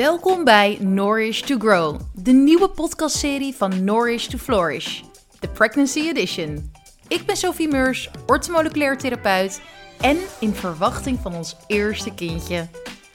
Welkom bij Nourish to Grow, de nieuwe podcastserie van Nourish to Flourish, de Pregnancy Edition. Ik ben Sophie Meurs, orthomoleculair therapeut en in verwachting van ons eerste kindje.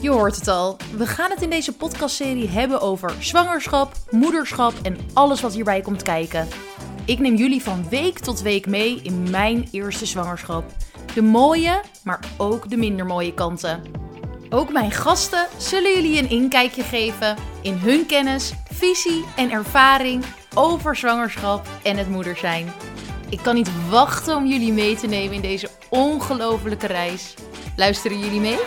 Je hoort het al, we gaan het in deze podcastserie hebben over zwangerschap, moederschap en alles wat hierbij komt kijken. Ik neem jullie van week tot week mee in mijn eerste zwangerschap. De mooie, maar ook de minder mooie kanten. Ook mijn gasten zullen jullie een inkijkje geven in hun kennis, visie en ervaring over zwangerschap en het moeder zijn. Ik kan niet wachten om jullie mee te nemen in deze ongelofelijke reis. Luisteren jullie mee?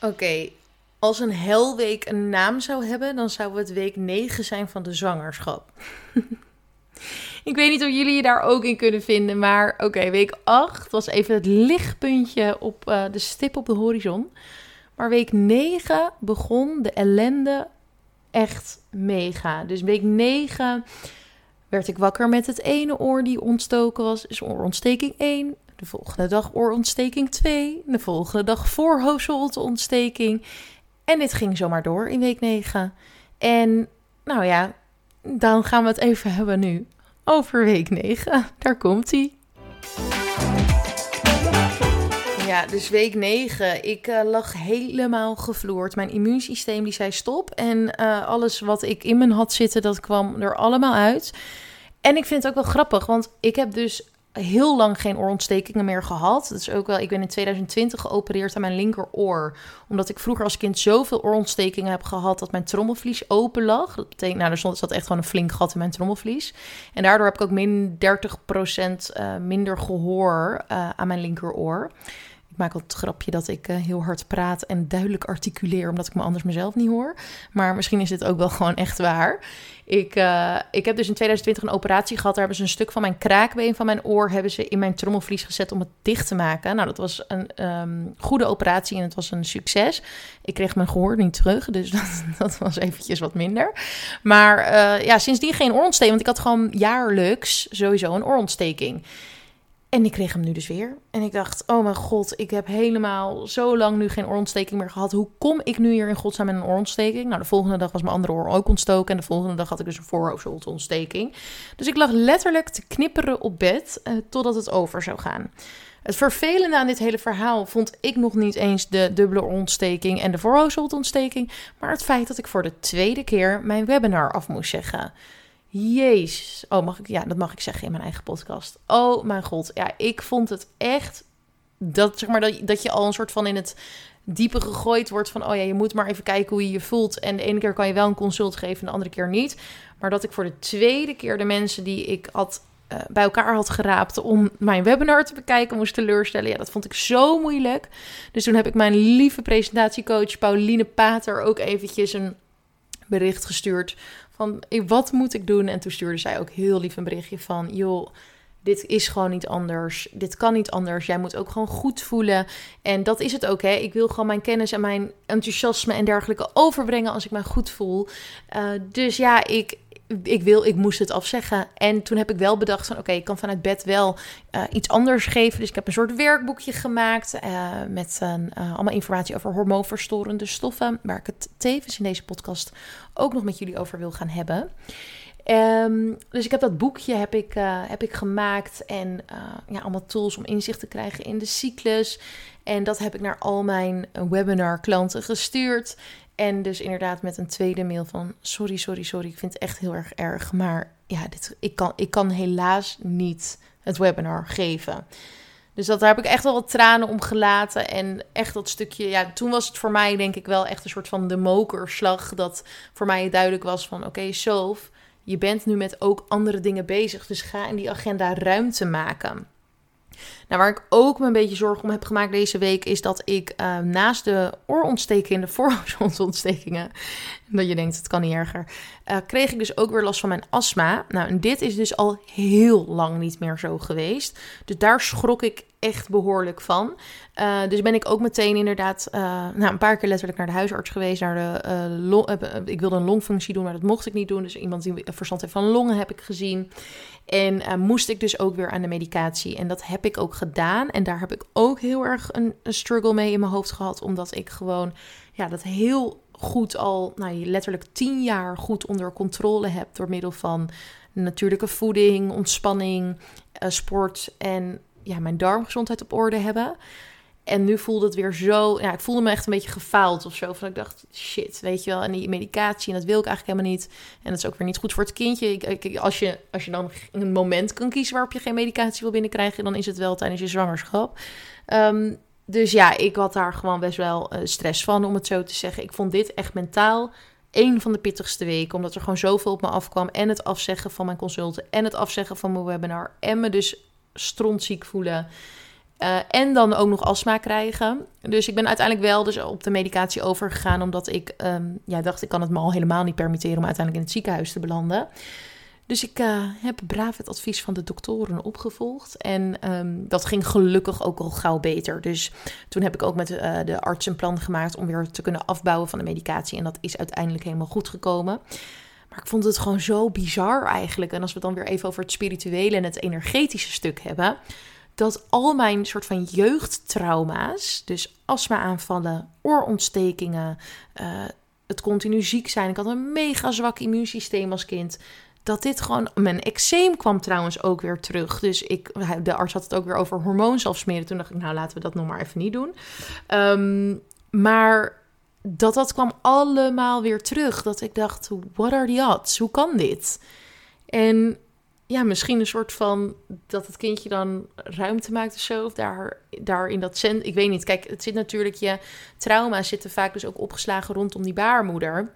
Oké, als een helweek een naam zou hebben, dan zou het week 9 zijn van de zwangerschap. Ik weet niet of jullie je daar ook in kunnen vinden. Maar oké, week 8 was even het lichtpuntje op uh, de stip op de horizon. Maar week 9 begon de ellende echt mega. Dus week 9 werd ik wakker met het ene oor die ontstoken was. Is oorontsteking 1. De volgende dag oorontsteking 2. De volgende dag voorhoofdholteontsteking. En dit ging zomaar door in week 9. En nou ja, dan gaan we het even hebben nu over week 9. Daar komt hij. Ja, dus week 9. Ik uh, lag helemaal gevloerd. Mijn immuunsysteem die zei stop. En uh, alles wat ik in me had zitten, dat kwam er allemaal uit. En ik vind het ook wel grappig, want ik heb dus heel lang geen oorontstekingen meer gehad. Dat is ook wel, ik ben in 2020 geopereerd aan mijn linkeroor. Omdat ik vroeger als kind zoveel oorontstekingen heb gehad dat mijn trommelvlies open lag. Dat betekent, nou, er zat echt gewoon een flink gat in mijn trommelvlies. En daardoor heb ik ook min 30% uh, eh, minder gehoor uh, aan mijn linkeroor. Maak het grapje dat ik uh, heel hard praat en duidelijk articuleer, omdat ik me anders mezelf niet hoor. Maar misschien is dit ook wel gewoon echt waar. Ik, uh, ik heb dus in 2020 een operatie gehad. Daar hebben ze een stuk van mijn kraakbeen van mijn oor hebben ze in mijn trommelvlies gezet om het dicht te maken. Nou, dat was een um, goede operatie en het was een succes. Ik kreeg mijn gehoor niet terug, dus dat, dat was eventjes wat minder. Maar uh, ja, sindsdien geen oorontsteking, want ik had gewoon jaarlijks sowieso een oorontsteking. En ik kreeg hem nu dus weer. En ik dacht, oh mijn god, ik heb helemaal zo lang nu geen oorontsteking meer gehad. Hoe kom ik nu hier in godsnaam met een oorontsteking? Nou, de volgende dag was mijn andere oor ook ontstoken. En de volgende dag had ik dus een voorhoofdzontsteking. Dus ik lag letterlijk te knipperen op bed uh, totdat het over zou gaan. Het vervelende aan dit hele verhaal vond ik nog niet eens de dubbele ontsteking en de voorhoofdzontsteking. Maar het feit dat ik voor de tweede keer mijn webinar af moest zeggen. Jezus. Oh, mag ik? Ja, dat mag ik zeggen in mijn eigen podcast. Oh mijn god. Ja, ik vond het echt. Dat, zeg maar, dat, dat je al een soort van in het diepe gegooid wordt van... oh ja, je moet maar even kijken hoe je je voelt. En de ene keer kan je wel een consult geven en de andere keer niet. Maar dat ik voor de tweede keer de mensen die ik had uh, bij elkaar had geraapt... om mijn webinar te bekijken, moest teleurstellen. Ja, dat vond ik zo moeilijk. Dus toen heb ik mijn lieve presentatiecoach Pauline Pater... ook eventjes een bericht gestuurd van wat moet ik doen? En toen stuurde zij ook heel lief een berichtje van, joh, dit is gewoon niet anders. Dit kan niet anders. Jij moet ook gewoon goed voelen. En dat is het ook, hè. Ik wil gewoon mijn kennis en mijn enthousiasme en dergelijke overbrengen als ik mij goed voel. Uh, dus ja, ik, ik wil, ik moest het afzeggen. En toen heb ik wel bedacht van, oké, ik kan vanuit bed wel uh, iets anders geven. Dus ik heb een soort werkboekje gemaakt uh, met uh, allemaal informatie over hormoonverstorende stoffen, waar ik het tevens in deze podcast ook nog met jullie over wil gaan hebben. Um, dus ik heb dat boekje heb ik, heb ik gemaakt en ja, allemaal tools om inzicht te krijgen in de cyclus. En dat heb ik naar al mijn webinar klanten gestuurd. En dus inderdaad met een tweede mail van sorry, sorry, sorry. Ik vind het echt heel erg erg. Maar ja, dit, ik, kan, ik kan helaas niet het webinar geven. Dus dat, daar heb ik echt wel wat tranen om gelaten. En echt dat stukje, ja, toen was het voor mij denk ik wel echt een soort van de mokerslag. Dat voor mij duidelijk was van oké, okay, je bent nu met ook andere dingen bezig. Dus ga in die agenda ruimte maken. Nou, waar ik ook me een beetje zorgen om heb gemaakt deze week, is dat ik uh, naast de oorontsteking, de voorhoofdsontstekingen, dat je denkt, het kan niet erger. Uh, kreeg ik dus ook weer last van mijn astma. Nou, en dit is dus al heel lang niet meer zo geweest. Dus daar schrok ik echt behoorlijk van. Uh, dus ben ik ook meteen inderdaad uh, nou, een paar keer letterlijk naar de huisarts geweest. Naar de, ik wilde een longfunctie doen, maar dat mocht ik niet doen. Dus iemand die verstand heeft van longen heb ik gezien. En moest ik dus ook weer aan de medicatie. En dat heb ik ook gedaan. En daar heb ik ook heel erg een, struggle mee in mijn hoofd gehad. Omdat ik gewoon ja, dat heel goed al, nou, letterlijk tien jaar goed onder controle hebt door middel van natuurlijke voeding, ontspanning, uh, sport en ja, mijn darmgezondheid op orde hebben. En nu voelde het weer zo. Ja, ik voelde me echt een beetje gefaald of zo. Van ik dacht, shit, weet je wel. En die medicatie, en dat wil ik eigenlijk helemaal niet. En dat is ook weer niet goed voor het kindje. Ik, als, je, als je dan een moment kan kiezen waarop je geen medicatie wil binnenkrijgen, dan is het wel tijdens je zwangerschap. Um, dus ja, ik had daar gewoon best wel uh, stress van, om het zo te zeggen. Ik vond dit echt mentaal een van de pittigste weken, omdat er gewoon zoveel op me afkwam. En het afzeggen van mijn consulten, en het afzeggen van mijn webinar, en me dus strontziek voelen. Uh, en dan ook nog astma krijgen. Dus ik ben uiteindelijk wel dus op de medicatie overgegaan, omdat ik um, ja, dacht, ik kan het me al helemaal niet permitteren om uiteindelijk in het ziekenhuis te belanden. Dus ik uh, heb braaf het advies van de doktoren opgevolgd. En um, dat ging gelukkig ook al gauw beter. Dus toen heb ik ook met uh, de arts een plan gemaakt om weer te kunnen afbouwen van de medicatie. En dat is uiteindelijk helemaal goed gekomen. Maar ik vond het gewoon zo bizar eigenlijk. En als we dan weer even over het spirituele en het energetische stuk hebben. Dat al mijn soort van jeugdtrauma's, dus astma-aanvallen, oorontstekingen, uh, het continu ziek zijn. Ik had een mega zwak immuunsysteem als kind dat dit gewoon. Mijn eczeem kwam trouwens ook weer terug. Dus ik, de arts had het ook weer over hormoonsafsmeren. Toen dacht ik, nou laten we dat nog maar even niet doen. Um, maar dat dat kwam allemaal weer terug. Dat ik dacht, what are the odds? Hoe kan dit? En ja, misschien een soort van dat het kindje dan ruimte maakt of zo. Of daar, daar in dat cent. Ik weet niet. Kijk, het zit natuurlijk je trauma's zitten vaak dus ook opgeslagen rondom die baarmoeder.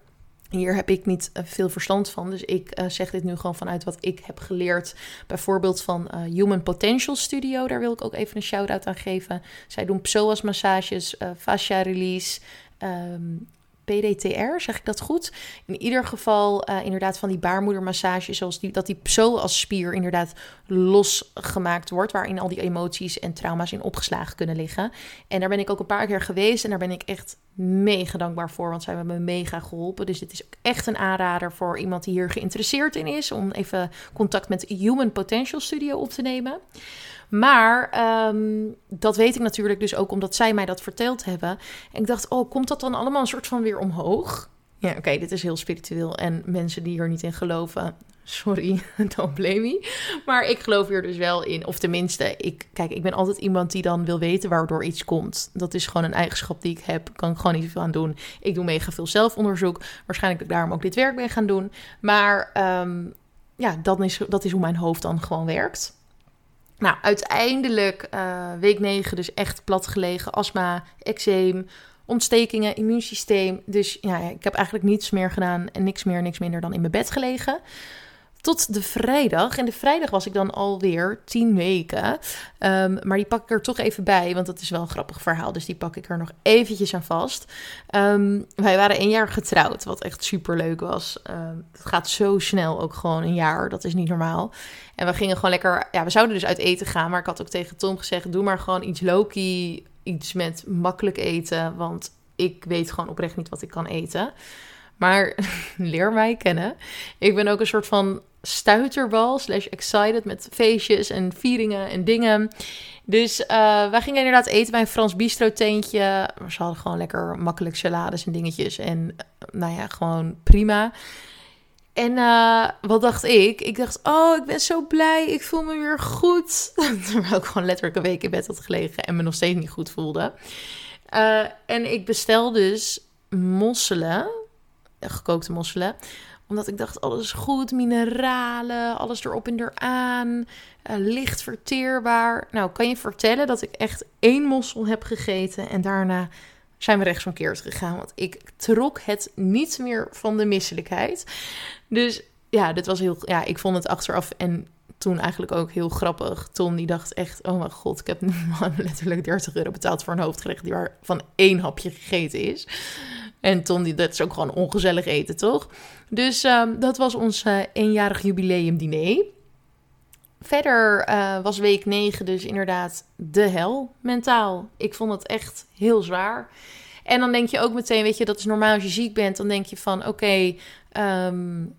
Hier heb ik niet eh, veel verstand van, dus ik uh, zeg dit nu gewoon vanuit wat ik heb geleerd. Bijvoorbeeld van uh, Human Potential Studio, daar wil ik ook even een shout-out aan geven. Zij doen psoas-massages, fascia release, um, PDTR, zeg ik dat goed? In ieder geval uh, inderdaad van die baarmoedermassage, zoals die, dat die zo als spier inderdaad losgemaakt wordt, waarin al die emoties en trauma's in opgeslagen kunnen liggen. En daar ben ik ook een paar keer geweest en daar ben ik echt mega dankbaar voor, want zij hebben me mega geholpen. Dus dit is ook echt een aanrader voor iemand die hier geïnteresseerd in is, om even contact met Human Potential Studio op te nemen. Maar ehm, dat weet ik natuurlijk dus ook omdat zij mij dat verteld hebben. En ik dacht, oh, komt dat dan allemaal een soort van weer omhoog? Ja, oké, dit is heel spiritueel. En mensen die hier niet in geloven, sorry, don't blame me. Maar ik geloof hier dus wel in. Of tenminste, ik, kijk, ik ben altijd iemand die dan wil weten waardoor iets komt. Dat is gewoon een eigenschap die ik heb. Kan ik gewoon niet veel aan doen. Ik doe mega veel zelfonderzoek. Waarschijnlijk daarom ook dit werk ben gaan doen. Maar um, ja, dat is, dat is hoe mijn hoofd dan gewoon werkt. Nou, uiteindelijk uh, week 9 dus echt plat gelegen. Astma, eczeem, ontstekingen, immuunsysteem. Dus ja, ik heb eigenlijk niets meer gedaan en niks meer, niks minder dan in mijn bed gelegen. Tot de vrijdag. En de vrijdag was ik dan alweer tien weken. Um, maar die pak ik er toch even bij, want dat is wel een grappig verhaal. Dus die pak ik er nog eventjes aan vast. Um, wij waren een jaar getrouwd, wat echt super leuk was. Um, het gaat zo snel ook gewoon een jaar. Dat is niet normaal. En we gingen gewoon lekker. Ja, we zouden dus uit eten gaan. Maar ik had ook tegen Tom gezegd: doe maar gewoon iets Loki. Iets met makkelijk eten. Want ik weet gewoon oprecht niet wat ik kan eten. Maar leer mij kennen. Ik ben ook een soort van stuiterbal slash excited met feestjes en vieringen en dingen. Dus uh, wij gingen inderdaad eten bij een Frans bistro teentje. Ze hadden gewoon lekker makkelijk salades en dingetjes. En uh, nou ja, gewoon prima. En uh, wat dacht ik? Ik dacht, oh, ik ben zo blij. Ik voel me weer goed. Terwijl ik gewoon letterlijk een week in bed had gelegen en me nog steeds niet goed voelde. en ik bestel dus mosselen, gekookte mosselen omdat ik dacht, alles goed, mineralen, alles erop en eraan, uh, licht verteerbaar. Nou, kan je vertellen dat ik echt één mossel heb gegeten en daarna zijn we rechtsomkeerd gegaan. Want ik trok het niet meer van de misselijkheid. Dus ja, dit was heel. Ja, ik vond het achteraf en toen eigenlijk ook heel grappig. Tom die dacht echt, oh mijn god, ik heb letterlijk 30 euro betaald voor een hoofdgerecht die waar van één hapje gegeten is. En Ton, die, dat is ook gewoon ongezellig eten, toch? Dus ehm, dat was ons uh, eenjarig jubileumdiner. Verder uh, was week 9 dus inderdaad de hel mentaal. Ik vond het echt heel zwaar. En dan denk je ook meteen, weet je, dat is normaal als je ziek bent. Dan denk je van, oké, um,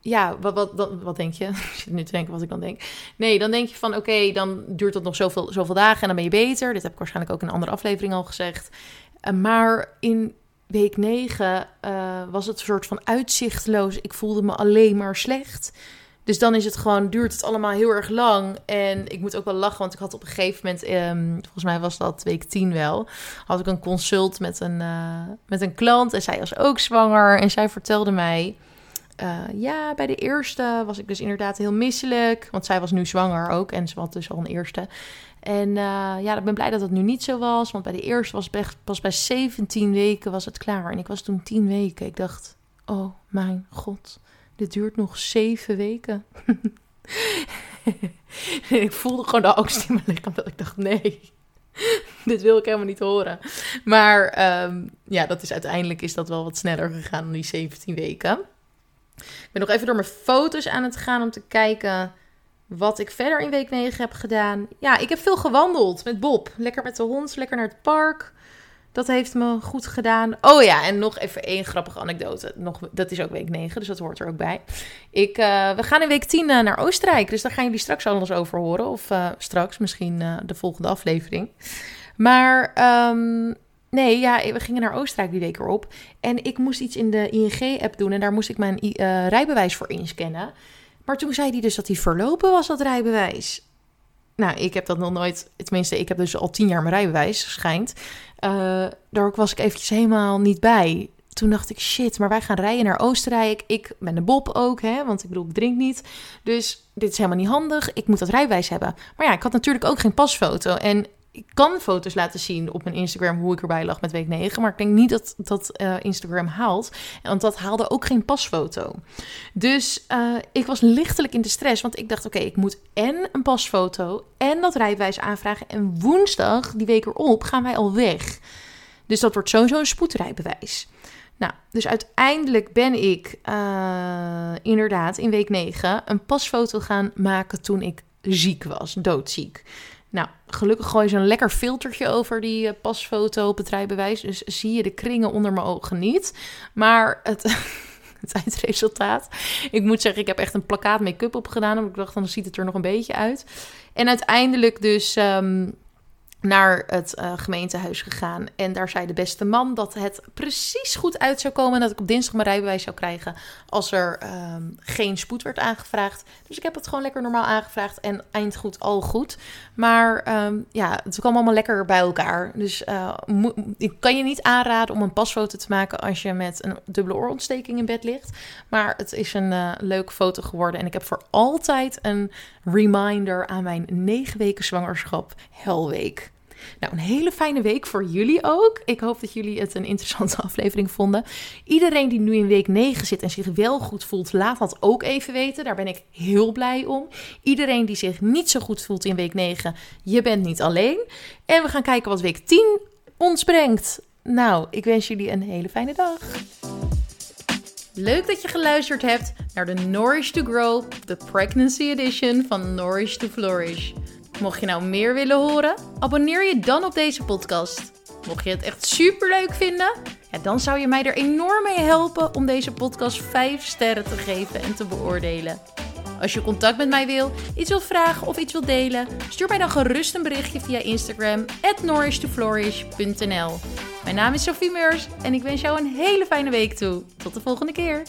ja, wat, wat, wat, denk je? Ik zit nu te denken wat ik dan denk. Nee, dan denk je van, oké, dan duurt het nog zoveel, zoveel dagen en dan ben je beter. Dit heb ik waarschijnlijk ook in een andere aflevering al gezegd. Uh, maar in week 9 uh, was het een soort van uitzichtloos. Ik voelde me alleen maar slecht. Dus dan is het gewoon, duurt het allemaal heel erg lang. En ik moet ook wel lachen, want ik had op een gegeven moment, um, volgens mij was dat week 10 wel, had ik een consult met een, uh, met een klant. En zij was ook zwanger. En zij vertelde mij, uh, ja, bij de eerste was ik dus inderdaad heel misselijk. Want zij was nu zwanger ook en ze had dus al een eerste. En uh, ja, ik ben blij dat het nu niet zo was. Want bij de eerste was het pas bij 17 weken was het klaar. En ik was toen 10 weken. Ik dacht, oh mijn god dit duurt nog zeven weken. en ik voelde gewoon de angst in mijn lichaam dat ik dacht, nee, dit wil ik helemaal niet horen. Maar um, ja, dat is uiteindelijk is dat wel wat sneller gegaan dan die 17 weken. Ik ben nog even door mijn foto's aan het gaan om te kijken wat ik verder in week 9 heb gedaan. Ja, ik heb veel gewandeld met Bob. Lekker met de hond, lekker naar het park. Dat heeft me goed gedaan. Oh ja, en nog even één grappige anekdote. Nog, dat is ook week 9, dus dat hoort er ook bij. Ik, uh, we gaan in week 10 uh, eh, naar Oostenrijk. Dus daar gaan jullie straks alles over horen. Of uh, straks, misschien de volgende aflevering. Maar um, nee, ja, we gingen naar Oostenrijk die week erop. En ik moest iets in de ING-app doen. En daar moest ik mijn rijbewijs voor inscannen. Maar toen zei hij dus dat hij verlopen was, dat rijbewijs. Nou, ik heb dat nog nooit. Tenminste, ik heb dus al tien jaar mijn rijbewijs, schijnt. Uh, daar was ik eventjes helemaal niet bij. Toen dacht ik, shit, maar wij gaan rijden naar Oostenrijk. Ik ben de Bob ook, hè, want ik bedoel, ik drink niet. Dus dit is helemaal niet handig. Ik moet dat rijbewijs hebben. Maar ja, ik had natuurlijk ook geen pasfoto. En ik kan foto's laten zien op mijn Instagram hoe ik erbij lag met week 9. Maar ik denk niet dat dat uh, Instagram haalt. Want dat haalde ook geen pasfoto. Dus uh, ik was lichtelijk in de stress. Want ik dacht, oké, ik moet en een pasfoto en dat rijbewijs aanvragen. En woensdag, die week erop, gaan wij al weg. Dus dat wordt sowieso een spoedrijbewijs. Nou, dus uiteindelijk ben ik uh, inderdaad in week 9 een pasfoto gaan maken toen ik ziek was, doodziek. Nou, gelukkig gooi je zo'n lekker filtertje over die uh, pasfoto op het rijbewijs. Dus zie je de kringen onder mijn ogen niet. Maar het, het eindresultaat. Ik moet zeggen, ik heb echt een plakkaat make-up opgedaan. Omdat ik dacht, dan ziet het er nog een beetje uit. En uiteindelijk dus um, naar het uh, gemeentehuis gegaan. En daar zei de beste man dat het precies goed uit zou komen. En dat ik op dinsdag mijn rijbewijs zou krijgen. Als er um, geen spoed werd aangevraagd. Dus ik heb het gewoon lekker normaal aangevraagd. En eind goed, al goed. Maar um, ja, het kwam allemaal lekker bij elkaar. Dus uh, ik kan je niet aanraden om een pasfoto te maken. als je met een dubbele oorontsteking in bed ligt. Maar het is een uh, leuke foto geworden. En ik heb voor altijd een reminder aan mijn negen weken zwangerschap helweek. Nou, een hele fijne week voor jullie ook. Ik hoop dat jullie het een interessante aflevering vonden. Iedereen die nu in week 9 zit en zich wel goed voelt, laat dat ook even weten. Daar ben ik heel blij om. Iedereen die zich niet zo goed voelt in week 9, je bent niet alleen. En we gaan kijken wat week 10 ons brengt. Nou, ik wens jullie een hele fijne dag. Leuk dat je geluisterd hebt naar de Nourish to Grow, de Pregnancy Edition van Nourish to Flourish. Mocht je nou meer willen horen, abonneer je dan op deze podcast. Mocht je het echt super leuk vinden, ja, dan zou je mij er enorm mee helpen om deze podcast 5 sterren te geven en te beoordelen. Als je contact met mij wil, iets wilt vragen of iets wilt delen, stuur mij dan gerust een berichtje via Instagram at Mijn naam is Sophie Meurs en ik wens jou een hele fijne week toe. Tot de volgende keer.